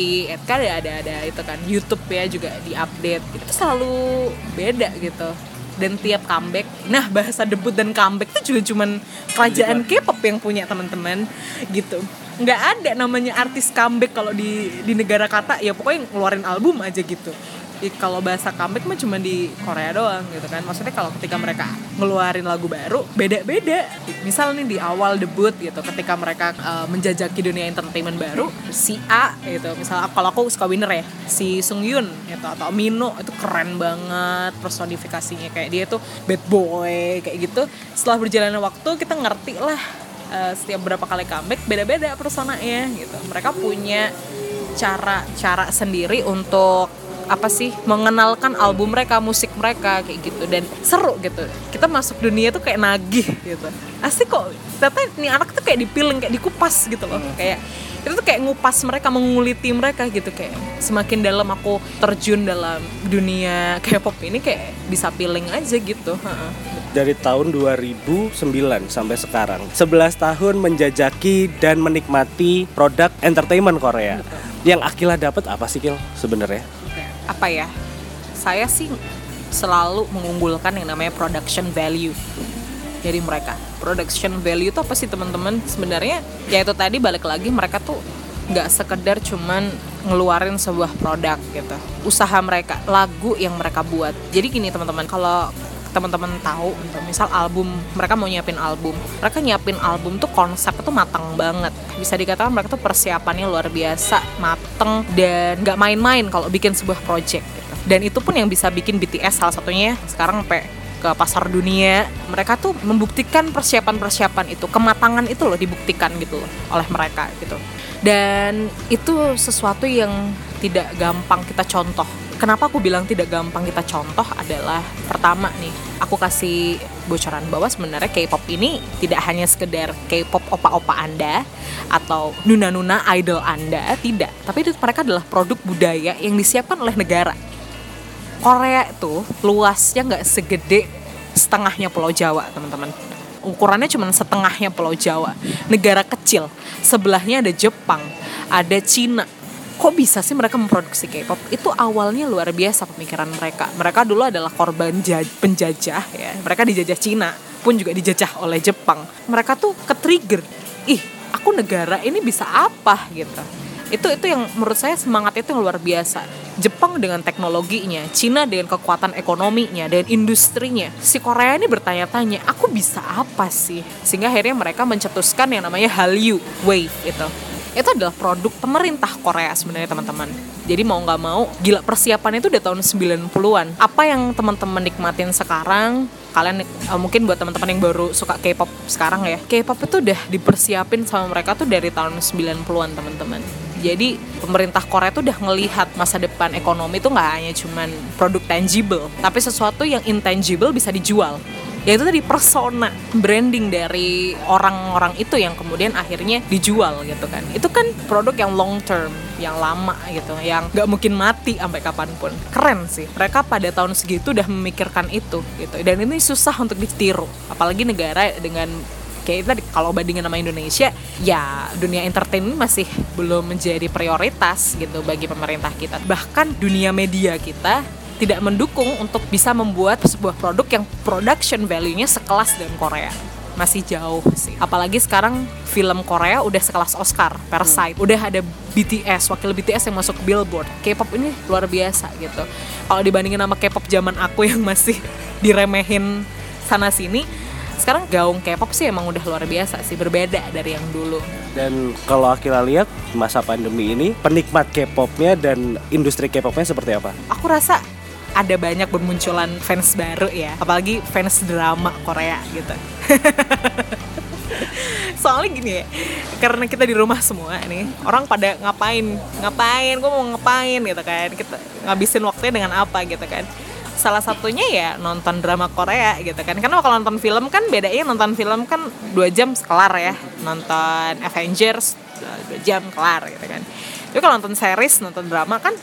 kan ada ada ada itu kan YouTube ya juga di update itu selalu beda gitu. Dan tiap comeback nah bahasa debut dan comeback itu juga cuman kerajaan K-pop yang punya teman-teman gitu. Nggak ada namanya artis comeback kalau di di negara kata ya pokoknya ngeluarin album aja gitu kalau bahasa comeback mah cuma di Korea doang gitu kan. Maksudnya kalau ketika mereka ngeluarin lagu baru beda-beda. Misal nih di awal debut gitu ketika mereka uh, menjajaki dunia entertainment baru si A gitu. Misal kalau aku suka winner ya si Sung Yun gitu atau Mino itu keren banget personifikasinya. Kayak dia tuh bad boy kayak gitu. Setelah berjalannya waktu kita ngerti lah uh, setiap berapa kali comeback beda-beda personanya gitu. Mereka punya cara cara sendiri untuk apa sih mengenalkan album mereka musik mereka kayak gitu. Dan seru gitu. Kita masuk dunia tuh kayak nagih gitu. Asli kok. Ternyata nih anak tuh kayak dipiling kayak dikupas gitu loh. Kayak itu tuh kayak ngupas mereka menguliti mereka gitu. Kayak semakin dalam aku terjun dalam dunia K-pop ini kayak bisa piling aja gitu. Dari tahun 2009 sampai sekarang 11 tahun menjajaki dan menikmati produk entertainment Korea. Betul. yang Akila dapat apa sih Kil sebenarnya apa ya saya sih selalu mengunggulkan yang namanya production value dari mereka. Production value itu apa sih teman-teman? Sebenarnya ya itu tadi balik lagi mereka tuh nggak sekedar cuman ngeluarin sebuah produk gitu. Usaha mereka lagu yang mereka buat. Jadi gini teman-teman kalau teman-teman tahu misal album mereka mau nyiapin album. Mereka nyiapin album tuh konsep tuh matang banget. Bisa dikatakan mereka tuh persiapannya luar biasa mateng dan nggak main-main kalau bikin sebuah project gitu. dan itu pun yang bisa bikin BTS salah satunya sekarang sampai ke pasar dunia. Mereka tuh membuktikan persiapan-persiapan itu kematangan itu loh dibuktikan gitu loh oleh mereka gitu. Dan itu sesuatu yang tidak gampang kita contoh kenapa aku bilang tidak gampang kita contoh adalah pertama nih aku kasih bocoran bahwa sebenarnya K-pop ini tidak hanya sekedar K-pop opa-opa Anda atau nuna-nuna idol Anda, tidak. Tapi itu mereka adalah produk budaya yang disiapkan oleh negara. Korea itu luasnya nggak segede setengahnya Pulau Jawa, teman-teman. Ukurannya cuma setengahnya Pulau Jawa. Negara kecil. Sebelahnya ada Jepang, ada Cina, kok bisa sih mereka memproduksi K-pop? Itu awalnya luar biasa pemikiran mereka. Mereka dulu adalah korban penjajah ya. Mereka dijajah Cina pun juga dijajah oleh Jepang. Mereka tuh ke trigger ih aku negara ini bisa apa? Gitu. Itu itu yang menurut saya semangat itu yang luar biasa. Jepang dengan teknologinya, Cina dengan kekuatan ekonominya dan industrinya. Si Korea ini bertanya-tanya, aku bisa apa sih? Sehingga akhirnya mereka mencetuskan yang namanya Hallyu Wave itu itu adalah produk pemerintah Korea sebenarnya teman-teman. Jadi mau nggak mau, gila persiapan itu udah tahun 90-an. Apa yang teman-teman nikmatin sekarang, kalian uh, mungkin buat teman-teman yang baru suka K-pop sekarang ya. K-pop itu udah dipersiapin sama mereka tuh dari tahun 90-an teman-teman. Jadi pemerintah Korea tuh udah ngelihat masa depan ekonomi itu nggak hanya cuman produk tangible, tapi sesuatu yang intangible bisa dijual ya itu tadi persona branding dari orang-orang itu yang kemudian akhirnya dijual gitu kan. Itu kan produk yang long term yang lama gitu yang nggak mungkin mati sampai kapan pun. Keren sih mereka pada tahun segitu udah memikirkan itu gitu. Dan ini susah untuk ditiru apalagi negara dengan kayak tadi kalau bandingin sama Indonesia ya dunia entertainment masih belum menjadi prioritas gitu bagi pemerintah kita. Bahkan dunia media kita tidak mendukung untuk bisa membuat sebuah produk yang production value-nya sekelas dengan Korea masih jauh sih. Apalagi sekarang film Korea udah sekelas Oscar, Parasite. Hmm. Udah ada BTS, wakil BTS yang masuk Billboard. K-pop ini luar biasa gitu. Kalau dibandingin sama K-pop zaman aku yang masih diremehin sana sini, sekarang gaung K-pop sih emang udah luar biasa sih, berbeda dari yang dulu. Dan kalau Akila lihat masa pandemi ini, penikmat K-popnya dan industri K-popnya seperti apa? Aku rasa ada banyak bermunculan fans baru ya. Apalagi fans drama Korea gitu. Soalnya gini ya karena kita di rumah semua nih orang pada ngapain? Ngapain? Gue mau ngapain gitu kan? Kita ngabisin waktunya dengan apa gitu kan? Salah satunya ya nonton drama Korea gitu kan? Karena kalau nonton film kan bedanya nonton film kan dua jam kelar ya. Nonton Avengers dua jam kelar gitu kan? Tapi kalau nonton series nonton drama kan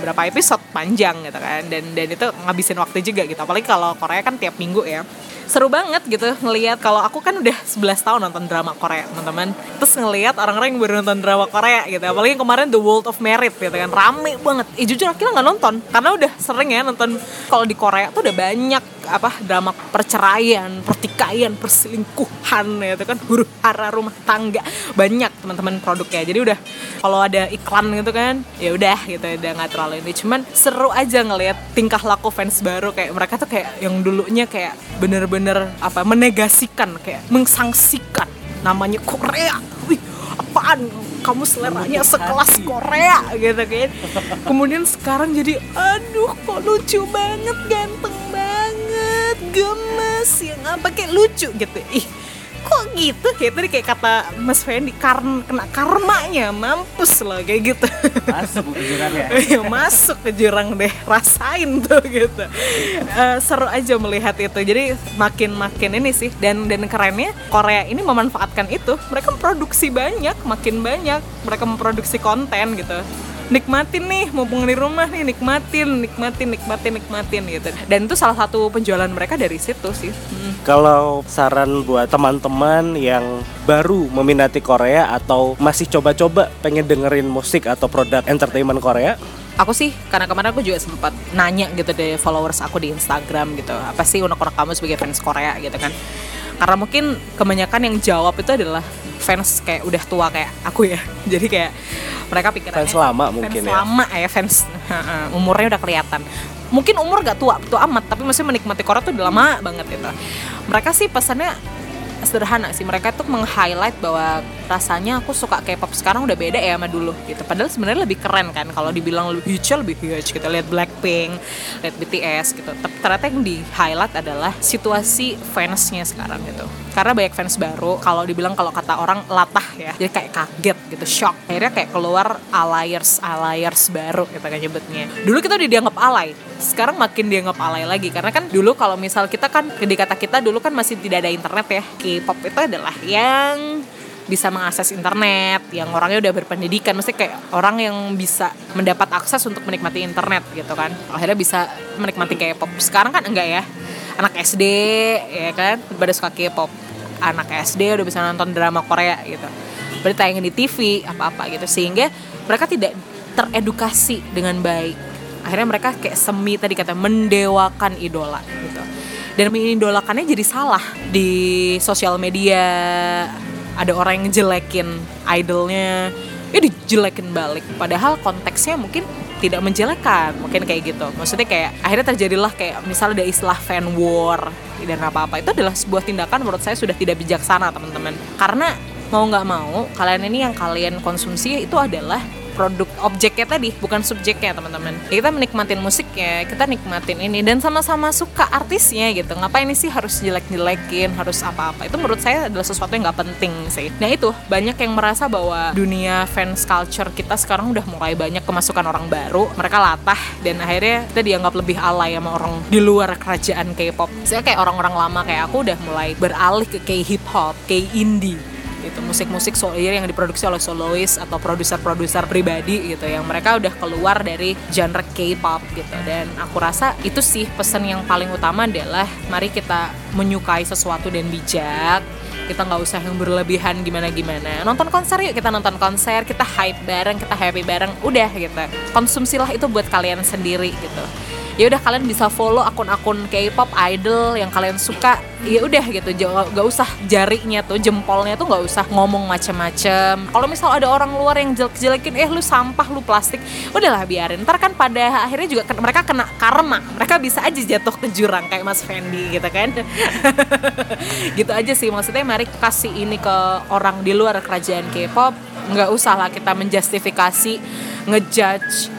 berapa episode panjang gitu kan. Dan dan itu ngabisin waktu juga gitu. Apalagi kalau Korea kan tiap minggu ya seru banget gitu ngelihat kalau aku kan udah 11 tahun nonton drama Korea teman-teman. Terus ngelihat orang-orang yang baru nonton drama Korea gitu. Apalagi kemarin The World of Merit gitu kan. Rame banget. Eh jujur akhirnya nggak nonton. Karena udah sering ya nonton. Kalau di Korea tuh udah banyak apa drama perceraian pertikaian perselingkuhan ya itu kan. Huru hara rumah tangga. Banyak teman-teman produknya. Jadi udah kalau ada iklan gitu kan ya udah gitu. Udah nggak terlalu ini. Cuman seru aja ngelihat tingkah laku fans baru. Kayak mereka tuh kayak yang dulunya kayak bener-bener bener-bener apa menegasikan kayak mengsangsikan. Namanya Korea. Wih apaan? Kamu seleranya sekelas Korea. Gitu kan. Kemudian sekarang jadi aduh kok lucu banget ganteng banget gemes yang apa kayak lucu gitu. Ih kok gitu? Kayak tadi kayak kata Mas Fendi karena kena karmanya mampus loh kayak gitu. Masuk ke jurang ya? Iya, masuk ke jurang deh rasain tuh gitu. Uh, seru aja melihat itu. Jadi makin makin ini sih dan dan kerennya Korea ini memanfaatkan itu. Mereka produksi banyak makin banyak mereka memproduksi konten gitu nikmatin nih mumpung di rumah nih nikmatin nikmatin nikmatin nikmatin gitu. Dan itu salah satu penjualan mereka dari situ sih. Hmm. kalau saran buat teman-teman yang baru meminati Korea atau masih coba-coba pengen dengerin musik atau produk entertainment Korea? Aku sih karena kemarin aku juga sempat nanya gitu deh followers aku di Instagram gitu. Apa sih unek-unek kamu sebagai fans Korea gitu kan? Karena mungkin kebanyakan yang jawab itu adalah fans kayak udah tua kayak aku ya. Jadi kayak mereka pikir fans lama mungkin fans ya. lama ya fans umurnya udah kelihatan. Mungkin umur gak tua tua amat tapi masih menikmati Korea tuh udah lama banget gitu. Mereka sih pesannya sederhana sih. Mereka tuh meng-highlight bahwa rasanya aku suka K-pop. Sekarang udah beda ya sama dulu gitu. Padahal sebenarnya lebih keren kan kalau dibilang lebih huge lebih huge kita lihat Blackpink lihat BTS gitu. Tapi ternyata yang di highlight adalah situasi fansnya sekarang gitu. Karena banyak fans baru kalau dibilang kalau kata orang latah ya jadi kayak kaget gitu. Shock. Akhirnya kayak keluar alliers alliers baru kita kan nyebutnya. Dulu kita udah dianggap alay sekarang makin dianggap alay lagi. Karena kan dulu kalau misal kita kan di kata kita dulu kan masih tidak ada internet ya K-pop itu adalah yang bisa mengakses internet, yang orangnya udah berpendidikan, mesti kayak orang yang bisa mendapat akses untuk menikmati internet gitu kan. Akhirnya bisa menikmati K-pop. Sekarang kan enggak ya. Anak SD ya kan, pada suka K-pop. Anak SD udah bisa nonton drama Korea gitu. Berarti tayangin di TV apa-apa gitu. Sehingga mereka tidak teredukasi dengan baik. Akhirnya mereka kayak semi tadi kata mendewakan idola gitu dan mengidolakannya jadi salah di sosial media. Ada orang yang jelekin idolnya. Ya dijelekin balik. Padahal konteksnya mungkin tidak menjelekkan mungkin kayak gitu. Maksudnya kayak akhirnya terjadilah kayak misalnya ada istilah fan war dan apa apa itu adalah sebuah tindakan menurut saya sudah tidak bijaksana teman-teman. Karena mau nggak mau kalian ini yang kalian konsumsi itu adalah produk objeknya tadi bukan subjeknya teman-teman. Kita menikmatin musiknya kita nikmatin ini dan sama-sama suka artisnya gitu. Ngapain sih harus jelek-jelekin harus apa-apa? Itu menurut saya adalah sesuatu yang nggak penting sih. Nah itu banyak yang merasa bahwa dunia fans culture kita sekarang udah mulai banyak kemasukan orang baru mereka latah dan akhirnya kita dianggap lebih alay sama orang di luar kerajaan K-pop. Saya kayak orang-orang lama kayak aku udah mulai beralih ke K-hip hop K-indie gitu. Musik-musik solo yang diproduksi oleh solois atau produser-produser pribadi gitu yang mereka udah keluar dari genre K-pop gitu. Dan aku rasa itu sih pesan yang paling utama adalah mari kita menyukai sesuatu dan bijak. Kita nggak usah yang berlebihan gimana gimana nonton konser yuk kita nonton konser kita hype bareng kita happy bareng udah gitu. Konsumsilah itu buat kalian sendiri gitu ya udah kalian bisa follow akun-akun K-pop idol yang kalian suka ya udah gitu. Gak usah jarinya tuh jempolnya tuh nggak usah ngomong macem-macem. Kalau misal ada orang luar yang jelek-jelekin eh lu sampah lu plastik udahlah biarin. Ntar kan pada akhirnya juga mereka kena karma. Mereka bisa aja jatuh ke jurang kayak Mas Fendi gitu kan. Gitu aja sih maksudnya mari kasih ini ke orang di luar kerajaan K-pop. Nggak usah lah kita menjustifikasi ngejudge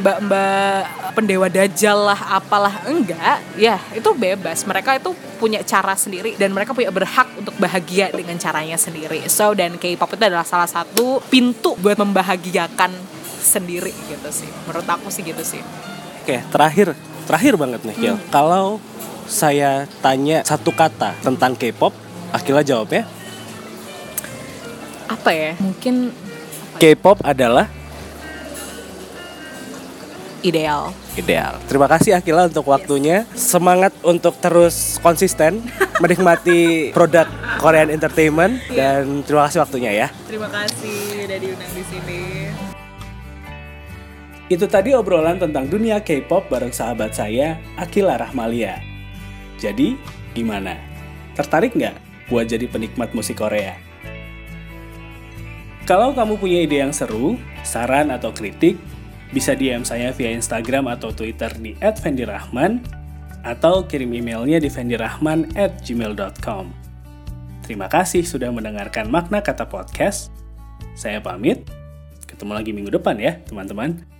mbak-mbak pendewa dajjal lah apalah enggak. Ya itu bebas. Mereka itu punya cara sendiri dan mereka punya berhak untuk bahagia dengan caranya sendiri. So dan K-pop itu adalah salah satu pintu buat membahagiakan sendiri gitu sih. Menurut aku sih gitu sih. Oke terakhir. Terakhir banget nih Kiel hmm. kalau saya tanya satu kata tentang K-pop Akila jawabnya apa ya? Mungkin K-pop adalah ideal. Ideal. Terima kasih Akila untuk waktunya. Yes. Semangat untuk terus konsisten menikmati produk Korean Entertainment yeah. dan terima kasih waktunya ya. Terima kasih udah diundang di sini. Itu tadi obrolan tentang dunia K-pop bareng sahabat saya, Akila Rahmalia. Jadi, gimana? Tertarik nggak buat jadi penikmat musik Korea? Kalau kamu punya ide yang seru, saran atau kritik, bisa DM saya via Instagram atau Twitter di @vendirahman atau kirim emailnya di vendirahman@gmail.com. Terima kasih sudah mendengarkan makna kata podcast. Saya pamit. Ketemu lagi minggu depan ya, teman-teman.